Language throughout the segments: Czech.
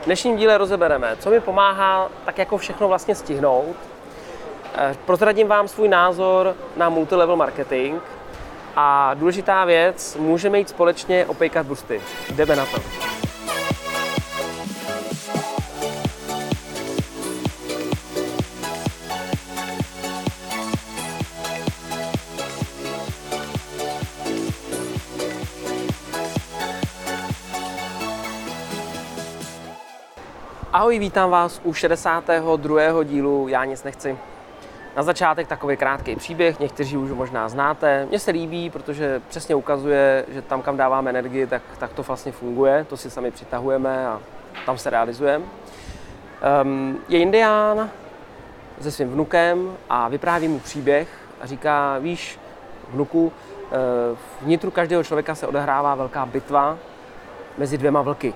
V dnešním díle rozebereme, co mi pomáhá tak jako všechno vlastně stihnout. Eh, prozradím vám svůj názor na multilevel marketing a důležitá věc, můžeme jít společně opejkat busty. Jdeme na to. Ahoj, vítám vás u 62. dílu Já nic nechci. Na začátek takový krátký příběh, někteří už možná znáte. Mně se líbí, protože přesně ukazuje, že tam, kam dáváme energii, tak, tak to vlastně funguje, to si sami přitahujeme a tam se realizujeme. Um, je indián se svým vnukem a vypráví mu příběh a říká, víš, vnuku, eh, vnitru každého člověka se odehrává velká bitva mezi dvěma vlky.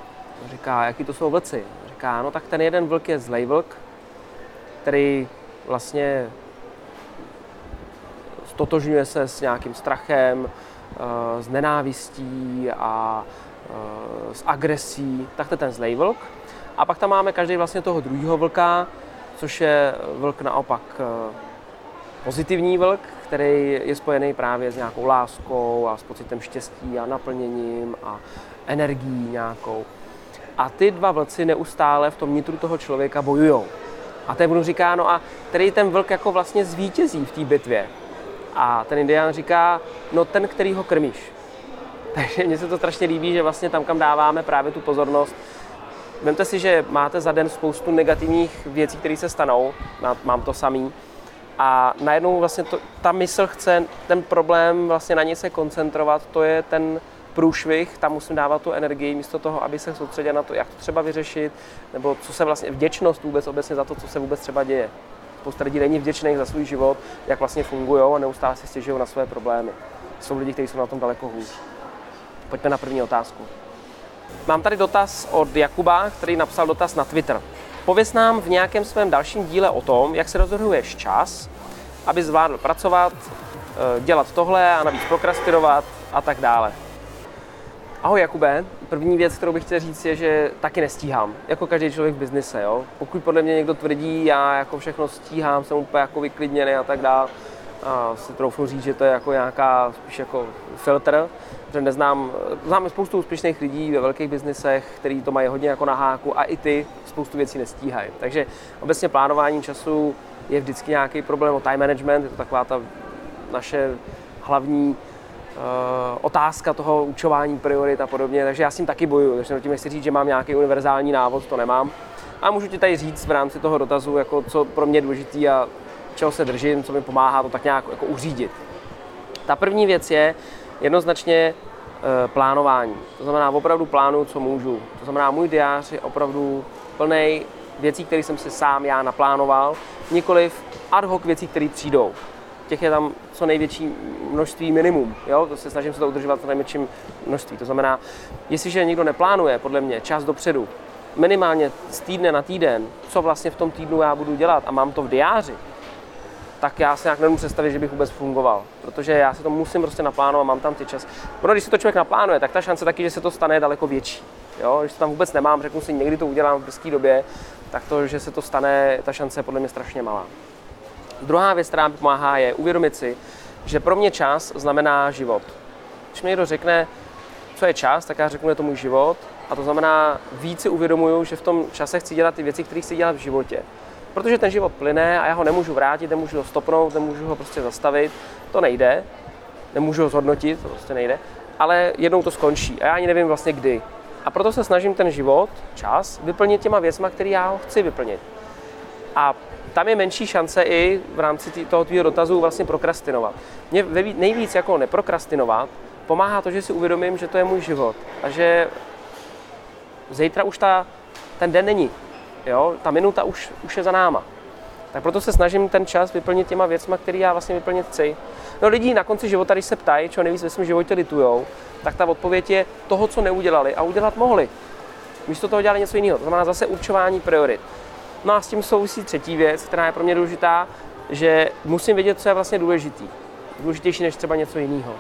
Říká, jaký to jsou vlci? Říká, no tak ten jeden vlk je zlej vlk, který vlastně stotožňuje se s nějakým strachem, eh, s nenávistí a eh, s agresí, tak to je ten zlej vlk. A pak tam máme každý vlastně toho druhého vlka, což je vlk naopak eh, pozitivní vlk, který je spojený právě s nějakou láskou a s pocitem štěstí a naplněním a energií nějakou. A ty dva vlci neustále v tom nitru toho člověka bojují. A ten budu říká, no a který ten vlk jako vlastně zvítězí v té bitvě. A ten indián říká, no ten, který ho krmíš. Takže mně se to strašně líbí, že vlastně tam, kam dáváme právě tu pozornost, Vemte si, že máte za den spoustu negativních věcí, které se stanou, mám to samý, a najednou vlastně to, ta mysl chce ten problém vlastně na něj se koncentrovat, to je ten průšvih, tam musím dávat tu energii místo toho, aby se soustředil na to, jak to třeba vyřešit, nebo co se vlastně, vděčnost vůbec obecně za to, co se vůbec třeba děje. Spousta lidí není vděčných za svůj život, jak vlastně fungují a neustále si stěžují na své problémy. Jsou lidi, kteří jsou na tom daleko hůř. Pojďme na první otázku. Mám tady dotaz od Jakuba, který napsal dotaz na Twitter. Pověz nám v nějakém svém dalším díle o tom, jak se rozhoduješ čas, aby zvládl pracovat, eh, dělat tohle a navíc prokrastirovat a tak dále. Ahoj Jakube, první věc, kterou bych chtěl říct, je, že taky nestíhám, jako každý člověk v biznise. Jo? Pokud podle mě někdo tvrdí, já jako všechno stíhám, jsem úplně jako vyklidněný a tak dále, a si troufnu říct, že to je jako nějaká spíš jako filtr, že neznám, znám spoustu úspěšných lidí ve velkých biznisech, kteří to mají hodně jako na háku a i ty spoustu věcí nestíhají. Takže obecně plánování času je vždycky nějaký problém o time management, je to taková ta naše hlavní otázka toho učování priorit a podobně, takže já s tím taky bojuju, takže tím nechci říct, že mám nějaký univerzální návod, to nemám. A můžu ti tady říct v rámci toho dotazu, jako co pro mě je důležitý a čeho se držím, co mi pomáhá to tak nějak jako uřídit. Ta první věc je jednoznačně uh, plánování. To znamená, opravdu plánu, co můžu. To znamená, můj diář je opravdu plný věcí, které jsem si sám já naplánoval, nikoliv ad hoc věcí, které přijdou těch je tam co největší množství minimum. Jo? To se snažím se to udržovat co největším množství. To znamená, jestliže někdo neplánuje, podle mě, čas dopředu, minimálně z týdne na týden, co vlastně v tom týdnu já budu dělat a mám to v diáři, tak já se nějak nemůžu představit, že bych vůbec fungoval. Protože já si to musím prostě naplánovat, mám tam ty čas. Protože když si to člověk naplánuje, tak ta šance taky, že se to stane, je daleko větší. Jo? Když to tam vůbec nemám, řeknu si, někdy to udělám v brzké době, tak to, že se to stane, ta šance je podle mě strašně malá. Druhá věc, která mi pomáhá, je uvědomit si, že pro mě čas znamená život. Když mi někdo řekne, co je čas, tak já řeknu, že to můj život. A to znamená, víc si uvědomuju, že v tom čase chci dělat ty věci, které chci dělat v životě. Protože ten život plyne a já ho nemůžu vrátit, nemůžu ho stopnout, nemůžu ho prostě zastavit. To nejde. Nemůžu ho zhodnotit, to prostě nejde. Ale jednou to skončí a já ani nevím vlastně kdy. A proto se snažím ten život, čas, vyplnit těma věcma, které já ho chci vyplnit. A tam je menší šance i v rámci tý, toho tvýho dotazu vlastně prokrastinovat. Mě nejvíc jako neprokrastinovat pomáhá to, že si uvědomím, že to je můj život a že zítra už ta, ten den není. Jo? Ta minuta už, už je za náma. Tak proto se snažím ten čas vyplnit těma věcmi, které já vlastně vyplnit chci. No lidi na konci života, když se ptají, co nejvíc ve svém životě litujou, tak ta odpověď je toho, co neudělali a udělat mohli. Místo toho dělali něco jiného. To znamená zase určování priorit. No a s tím souvisí třetí věc, která je pro mě důležitá, že musím vědět, co je vlastně důležitý. Důležitější než třeba něco jiného.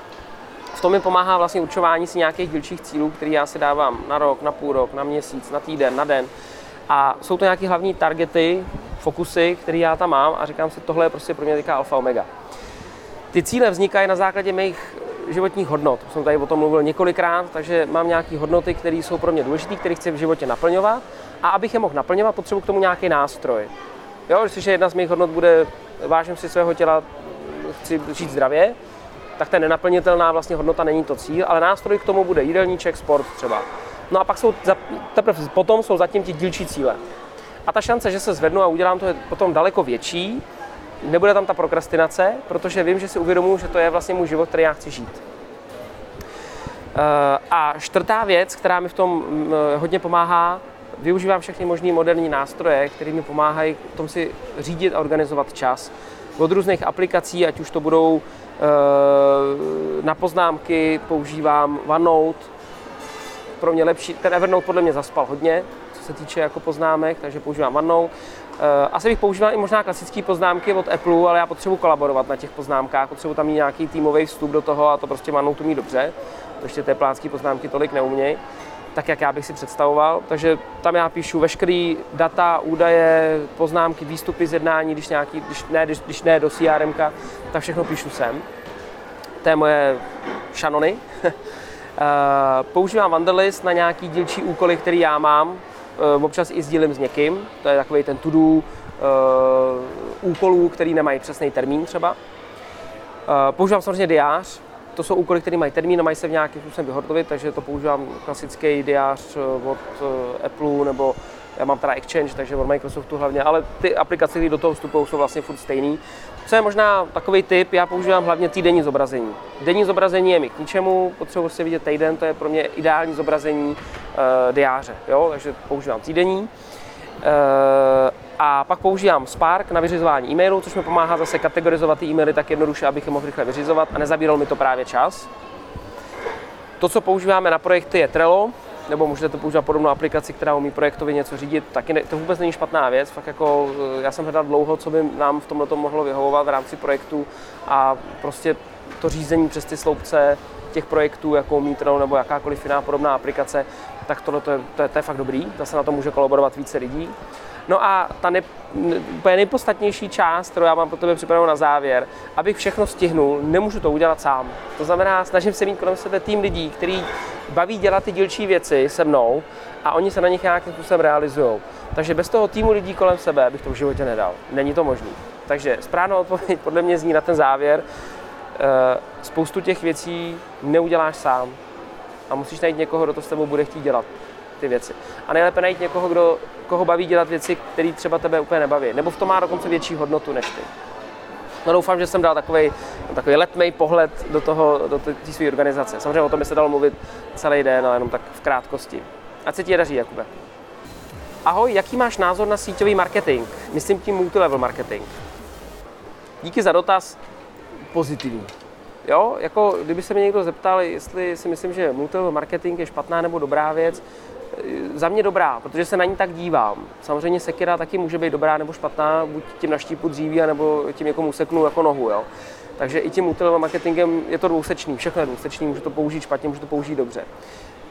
V tom mi pomáhá vlastně určování si nějakých dílčích cílů, které já si dávám na rok, na půl rok, na měsíc, na týden, na den. A jsou to nějaké hlavní targety, fokusy, které já tam mám a říkám si, tohle je prostě pro mě teďka alfa omega. Ty cíle vznikají na základě mých životních hodnot. Jsem tady o tom mluvil několikrát, takže mám nějaké hodnoty, které jsou pro mě důležité, které chci v životě naplňovat. A abych je mohl naplňovat, potřebuji k tomu nějaký nástroj. Jo, když jedna z mých hodnot bude vážím si svého těla, chci žít zdravě, tak ta nenaplnitelná vlastně hodnota není to cíl, ale nástroj k tomu bude jídelníček, sport třeba. No a pak jsou, teprve potom jsou zatím ti dílčí cíle. A ta šance, že se zvednu a udělám to, je potom daleko větší. Nebude tam ta prokrastinace, protože vím, že si uvědomuji, že to je vlastně můj život, který já chci žít. Eh, a čtvrtá věc, která mi v tom mm, hodně pomáhá, využívám všechny možné moderní nástroje, které mi pomáhají v tom si řídit a organizovat čas. Od různých aplikací, ať už to budou eh, na poznámky, používám OneNote, pro mě lepší, ten Evernote podle mě zaspal hodně, co se týče jako poznámek, takže používám OneNote. Eh, asi bych používal i možná klasické poznámky od Apple, ale já potřebuji kolaborovat na těch poznámkách, potřebuji tam mít nějaký týmový vstup do toho a to prostě OneNote umí dobře. To ještě té plánské poznámky tolik neumějí tak, jak já bych si představoval. Takže tam já píšu veškeré data, údaje, poznámky, výstupy z jednání, když, nějaký, když, ne, když, když ne do CRM, tak všechno píšu sem. To je moje šanony. Eh, používám Wanderlist na nějaký dílčí úkoly, který já mám. Eh, občas i sdílím s někým. To je takový ten to-do uh, úkolů, který nemají přesný termín třeba. Používám samozřejmě diář, to jsou úkoly, které mají termín a mají se v nějakým způsobem vyhotovit, takže to používám klasický diář eh, od eh, Apple nebo já mám teda Exchange, takže od Microsoftu hlavně, ale ty aplikace, které do toho vstupují, jsou vlastně furt stejný. Co je možná takový typ, já používám hlavně týdenní zobrazení. Denní zobrazení je mi k ničemu, potřebuji si vidět týden, to je pro mě ideální zobrazení uh, diáře, jo? takže používám týdenní. Uh, a pak používám Spark na vyřizování e-mailů, což mi pomáhá zase kategorizovat ty e-maily tak jednoduše, abych je mohl rychle vyřizovat a nezabíral mi to právě čas. To, co používáme na projekty, je Trello, nebo můžete to používat podobnou aplikaci, která umí projektově něco řídit, taky ne, to vůbec není špatná věc. Fakt jako, eh, já jsem hledal dlouho, co by nám v tomhle mohlo vyhovovat v rámci projektu a prostě to řízení přes ty sloupce těch projektů, jako Trello nebo jakákoliv jiná podobná aplikace, tak tohle to je, to je, to je fakt dobrý, zase na to může kolaborovat více lidí. No a ta ne, úplně nejpodstatnější část, kterou já mám pro tebe připravenou na závěr, abych všechno stihnul, nemůžu to udělat sám. To znamená, snažím se mít kolem sebe tým lidí, který baví dělat ty dílčí věci se mnou a oni se na nich nějakým způsobem realizují. Takže bez toho týmu lidí kolem sebe bych to v životě nedal. Není to možné. Takže správnou odpověď podle mě zní na ten závěr. Eh, spoustu těch věcí neuděláš sám a musíš najít někoho, kdo to s tebou bude chtít dělat ty věci. A nejlépe najít někoho, kdo, koho baví dělat věci, které třeba tebe úplně nebaví. Nebo v tom má dokonce větší hodnotu než ty. No doufám, že jsem dal takový, takový letmej pohled do toho, do té své organizace. Samozřejmě o tom by se dalo mluvit celý den, ale jenom tak v krátkosti. Ať se ti daří, Jakube. Ahoj, jaký máš názor na síťový marketing? Myslím tím multilevel marketing. Díky za dotaz. Pozitivní. Jo, jako kdyby se mě někdo zeptal, jestli si myslím, že multilevel marketing je špatná nebo dobrá věc, za mě dobrá, protože se na ní tak dívám. Samozřejmě sekira taky může být dobrá nebo špatná, buď tím naštípu dříví, nebo tím jako useknu jako nohu. Jo. Takže i tím multilevel marketingem je to dvousečný, všechno je dvousečný, můžu to použít špatně, můžu to použít dobře.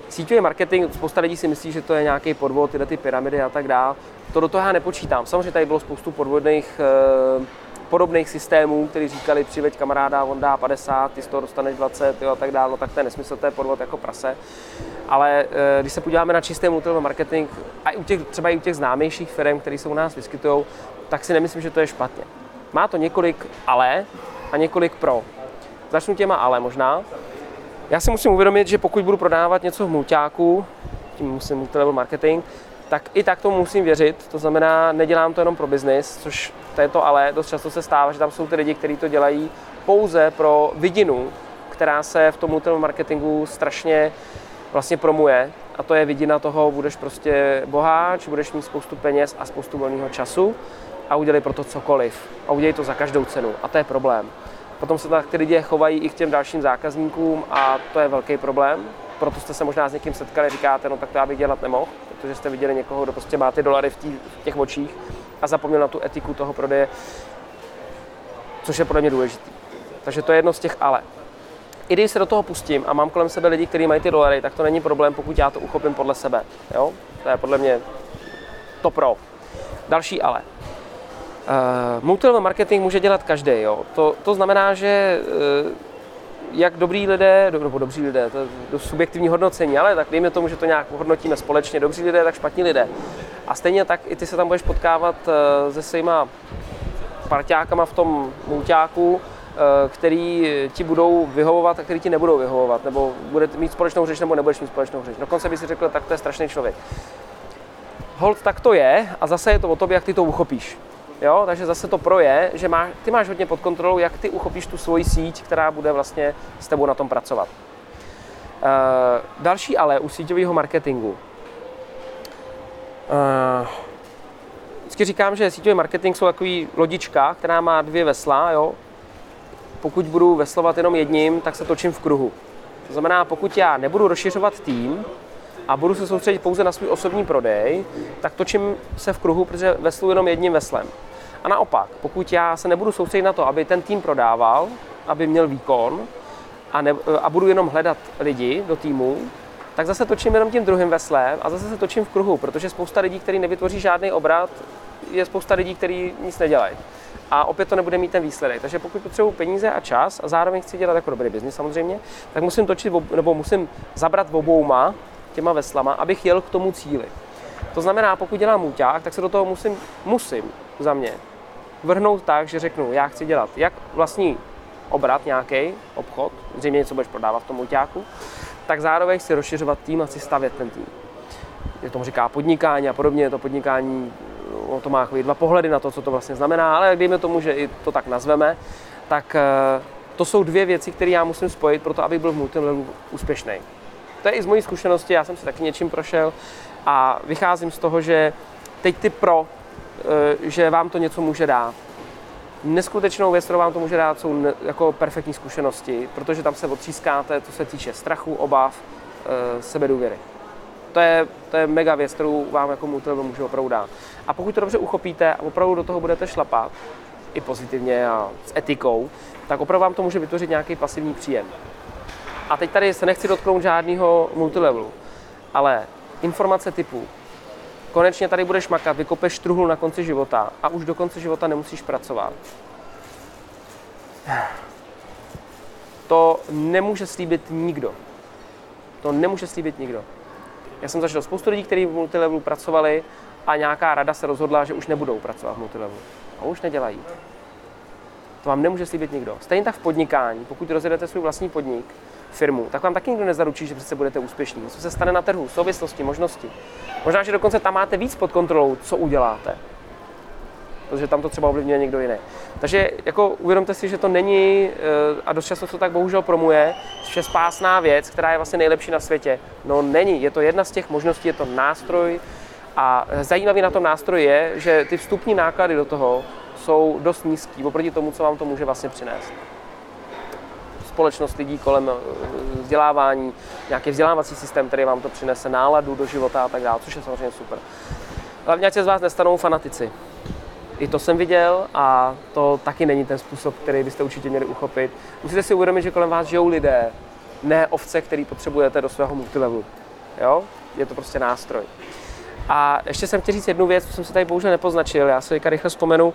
Síťový marketing, spousta lidí si myslí, že to je nějaký podvod, tyhle ty pyramidy a tak dále. To do toho já nepočítám. Samozřejmě tady bylo spoustu podvodných eh, podobných systémů, který říkali přiveď kamaráda, on dá 50, ty z toho dostaneš 20 jo, a tak dále, no tak to je nesmysl, to je podvod jako prase. Ale e, když se podíváme na čistý multilevel marketing, a i u těch, třeba i u těch známějších firm, které se u nás vyskytují, tak si nemyslím, že to je špatně. Má to několik ale a několik pro. Začnu těma ale možná. Já si musím uvědomit, že pokud budu prodávat něco v mulťáku, tím musím multilevel marketing, tak i tak tomu musím věřit. To znamená, nedělám to jenom pro biznis, což to je to ale, dost často se stává, že tam jsou ty lidi, kteří to dělají pouze pro vidinu, která se v tom marketingu strašně vlastně promuje a to je vidina toho, budeš prostě boháč, budeš mít spoustu peněz a spoustu volného času a udělej pro to cokoliv a udělej to za každou cenu a to je problém. Potom se tak ty lidi chovají i k těm dalším zákazníkům a to je velký problém. Proto jste se možná s někým setkali, říkáte, no tak to já bych dělat nemohl, protože jste viděli někoho, kdo prostě má ty dolary v, tí, v těch očích a zapomněl na tu etiku toho prodeje, což je podle mě důležité. Takže to je jedno z těch ale. I když se do toho pustím a mám kolem sebe lidi, kteří mají ty dolary, tak to není problém, pokud já to uchopím podle sebe. Jo? To je podle mě to pro. Další ale. Uh, multilevel marketing může dělat každý. Jo. To, to znamená, že uh, jak dobrý lidé, nebo dobří lidé, to je dost subjektivní hodnocení, ale tak dejme tomu, že to nějak hodnotíme společně, dobří lidé, tak špatní lidé. A stejně tak i ty se tam budeš potkávat uh, se svýma parťákama v tom mulťáku, který ti budou vyhovovat a který ti nebudou vyhovovat, nebo budete mít společnou řeč, nebo nebudeš mít společnou řeč. Dokonce by si řekl, tak to je strašný člověk. Hold, tak to je a zase je to o tobě, jak ty to uchopíš. Jo, takže zase to pro je, že má, ty máš hodně pod kontrolou, jak ty uchopíš tu svoji síť, která bude vlastně s tebou na tom pracovat. Uh, další ale u síťového marketingu. Uh, vždycky říkám, že síťový marketing jsou takový lodička, která má dvě vesla. Jo? Pokud budu veslovat jenom jedním, tak se točím v kruhu. To znamená, pokud já nebudu rozšiřovat tým, a budu se soustředit pouze na svůj osobní prodej, tak točím se v kruhu, protože veslu jenom jedním veslem. A naopak, pokud já se nebudu soustředit na to, aby ten tým prodával, aby měl výkon a, ne, a budu jenom hledat lidi do týmu, tak zase točím jenom tím druhým veslem a zase se točím v kruhu, protože spousta lidí, kteří nevytvoří žádný obrat, je spousta lidí, kteří nic nedělají. A opět to nebude mít ten výsledek. Takže pokud potřebuji peníze a čas a zároveň chci dělat jako dobrý biznis samozřejmě, tak musím točit nebo musím zabrat obouma těma veslama, abych jel k tomu cíli. To znamená, pokud dělám můťák, tak se do toho musím, musím za mě vrhnout tak, že řeknu, já chci dělat jak vlastní obrat, nějaký obchod, zřejmě něco budeš prodávat v tom můťáku, tak zároveň chci rozšiřovat tým a chci stavět ten tým. Je tomu říká podnikání a podobně, to podnikání, o to má dva pohledy na to, co to vlastně znamená, ale dejme tomu, že i to tak nazveme, tak eh, to jsou dvě věci, které já musím spojit pro to, abych byl v multilevelu úspěšný. To je i z mojí zkušenosti, já jsem si taky něčím prošel a vycházím z toho, že teď ty pro, že vám to něco může dát. Neskutečnou věc, kterou vám to může dát, jsou jako perfektní zkušenosti, protože tam se otřískáte, co se týče strachu, obav, eh, sebedůvěry. To je, to je mega věc, kterou vám jako multilevel může opravdu dát. A pokud to dobře uchopíte a opravdu do toho budete šlapat, i pozitivně a s etikou, tak opravdu vám to může vytvořit nějaký pasivní příjem. A teď tady se nechci dotknout žádného multilevelu, ale informace typu konečně tady budeš makat, vykopeš truhlu na konci života a už do konce života nemusíš pracovat. To nemůže slíbit nikdo. To nemůže slíbit nikdo. Já jsem zažil spoustu lidí, kteří v multilevelu pracovali a nějaká rada se rozhodla, že už nebudou pracovat v multilevelu. A už nedělají. To vám nemůže slíbit nikdo. Stejně tak v podnikání, pokud rozjedete svůj vlastní podnik, firmu, tak vám taky nikdo nezaručí, že přece budete úspěšní. Co se stane na trhu, souvislosti, možnosti. Možná, že dokonce tam máte víc pod kontrolou, co uděláte. Protože tam to třeba ovlivňuje někdo jiný. Takže jako uvědomte si, že to není, eh, a dost často to tak bohužel promuje, že spásná věc, která je vlastně nejlepší na světě. No není, je to jedna z těch možností, je to nástroj, a zajímavý na tom nástroji je, že ty vstupní náklady do toho jsou dost nízký oproti tomu, co vám to může vlastně přinést společnost lidí kolem eh, vzdělávání, nějaký vzdělávací systém, který vám to přinese, náladu do života a tak dále, což je samozřejmě super. Hlavně, ať se z vás nestanou fanatici. I to jsem viděl a to taky není ten způsob, který byste určitě měli uchopit. Musíte si uvědomit, že kolem vás žijou lidé, ne ovce, který potřebujete do svého multilevelu. Jo? Je to prostě nástroj. A ještě jsem chtěl říct jednu věc, co jsem se tady bohužel nepoznačil, já se teďka rychle vzpomenu.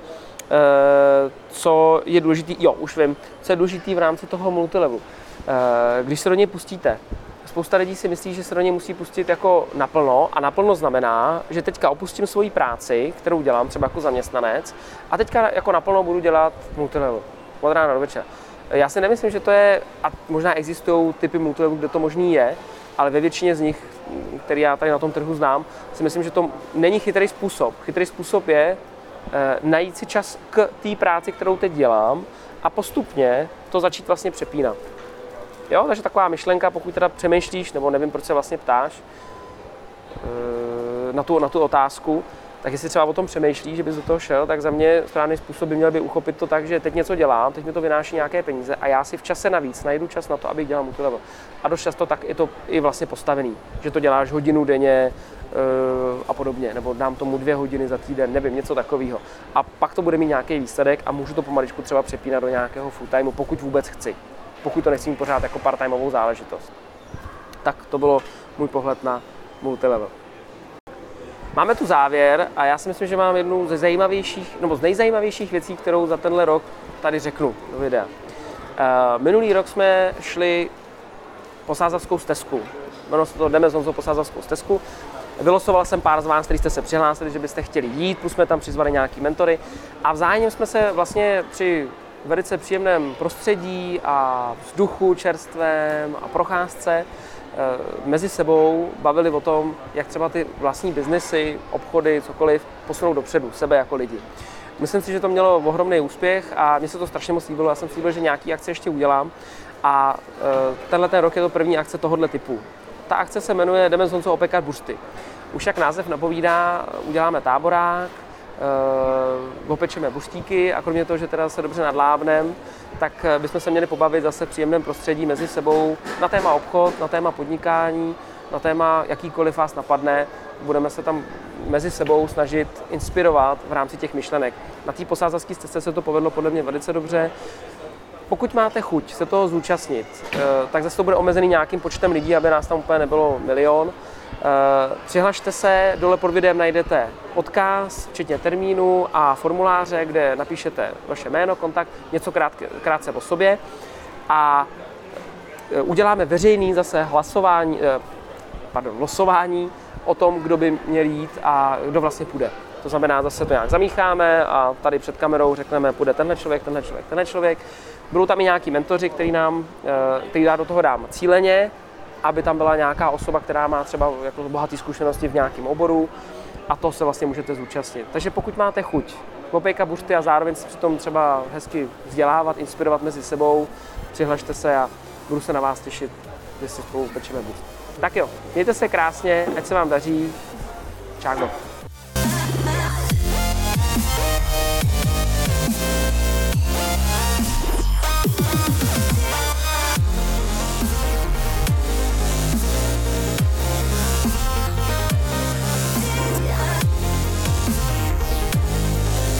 Eh, co je důležitý, jo, už vím, co je důležitý v rámci toho multilevelu. Eh, když se do něj pustíte, spousta lidí si myslí, že se do něj musí pustit jako naplno a naplno znamená, že teďka opustím svoji práci, kterou dělám třeba jako zaměstnanec a teďka jako naplno budu dělat multilevel od rána do večera. Já si nemyslím, že to je, a možná existují typy multilevelu, kde to možný je, ale ve většině z nich, který já tady na tom trhu znám, si myslím, že to není chytrý způsob. Chytrý způsob je najít si čas k té práci, kterou teď dělám a postupně to začít vlastně přepínat. Jo, takže taková myšlenka, pokud teda přemýšlíš, nebo nevím, proč se vlastně ptáš eh, na tu, na tu otázku, tak jestli třeba o tom přemýšlíš, že bys do toho šel, tak za mě správný způsob by měl by uchopit to tak, že teď něco dělám, teď mi to vynáší nějaké peníze a já si v čase navíc najdu čas na to, abych dělal multilevel. A dost často tak je to i vlastně postavený, že to děláš hodinu denně, Eh, a podobně, nebo dám tomu dvě hodiny za týden, nevím, něco takového. A pak to bude mít nějaký výsledek a můžu to pomaličku třeba přepínat do nějakého full timeu, pokud vůbec chci. Pokud to nechci mít pořád jako part-timeovou záležitost. Tak to bylo můj pohled na multilevel. Máme tu závěr a já si myslím, že mám jednu ze zajímavějších, nebo z nejzajímavějších věcí, kterou za tenhle rok tady řeknu do videa. Uh, minulý rok jsme šli po Sázavskou stezku. Jmenovalo se to Jdeme znovu po Sázavskou stezku. Vylosoval jsem pár z vás, kteří jste se přihlásili, že byste chtěli jít, plus jsme tam přizvali nějaký mentory. A vzájemně jsme se vlastně při velice příjemném prostředí a vzduchu čerstvém a procházce Eh, mezi sebou bavili o tom, jak třeba ty vlastní biznesy, obchody, cokoliv posunout dopředu, sebe jako lidi. Myslím si, že to mělo ohromný úspěch a mně se to strašně moc líbilo. Já jsem slíbil, že nějaký akce ještě udělám a eh, tenhle ten rok je to první akce tohohle typu. Ta akce se jmenuje Jdeme z opekat buřty. Už jak název napovídá, uděláme táborák, opečeme buštíky a kromě toho, že teda se dobře nadlábnem, tak eh, bychom se měli pobavit zase v příjemném prostředí mezi sebou na téma obchod, na téma podnikání, na téma jakýkoliv vás napadne. Budeme se tam mezi sebou snažit inspirovat v rámci těch myšlenek. Na té posázavské cestě se to povedlo podle mě velice dobře. Pokud máte chuť se toho zúčastnit, eh, tak zase to bude omezený nějakým počtem lidí, aby nás tam úplně nebylo milion, Eh, přihlašte se, dole pod videem najdete odkaz, včetně termínu a formuláře, kde napíšete vaše jméno, kontakt, něco krátke, krátce o sobě a eh, uděláme veřejný zase hlasování, eh, pardon, losování o tom, kdo by měl jít a kdo vlastně půjde. To znamená, zase to nějak zamícháme a tady před kamerou řekneme, půjde tenhle člověk, tenhle člověk, tenhle člověk. Budou tam i nějaký mentoři, který nám, který dá do toho dám cíleně, aby tam byla nějaká osoba, která má třeba jako bohaté zkušenosti v nějakém oboru a to se vlastně můžete zúčastnit. Takže pokud máte chuť popejka buřty a zároveň se přitom třeba hezky vzdělávat, inspirovat mezi sebou, přihlašte se a budu se na vás těšit, že si spolu pečeme buřty. Tak jo, mějte se krásně, ať se vám daří. Čáko.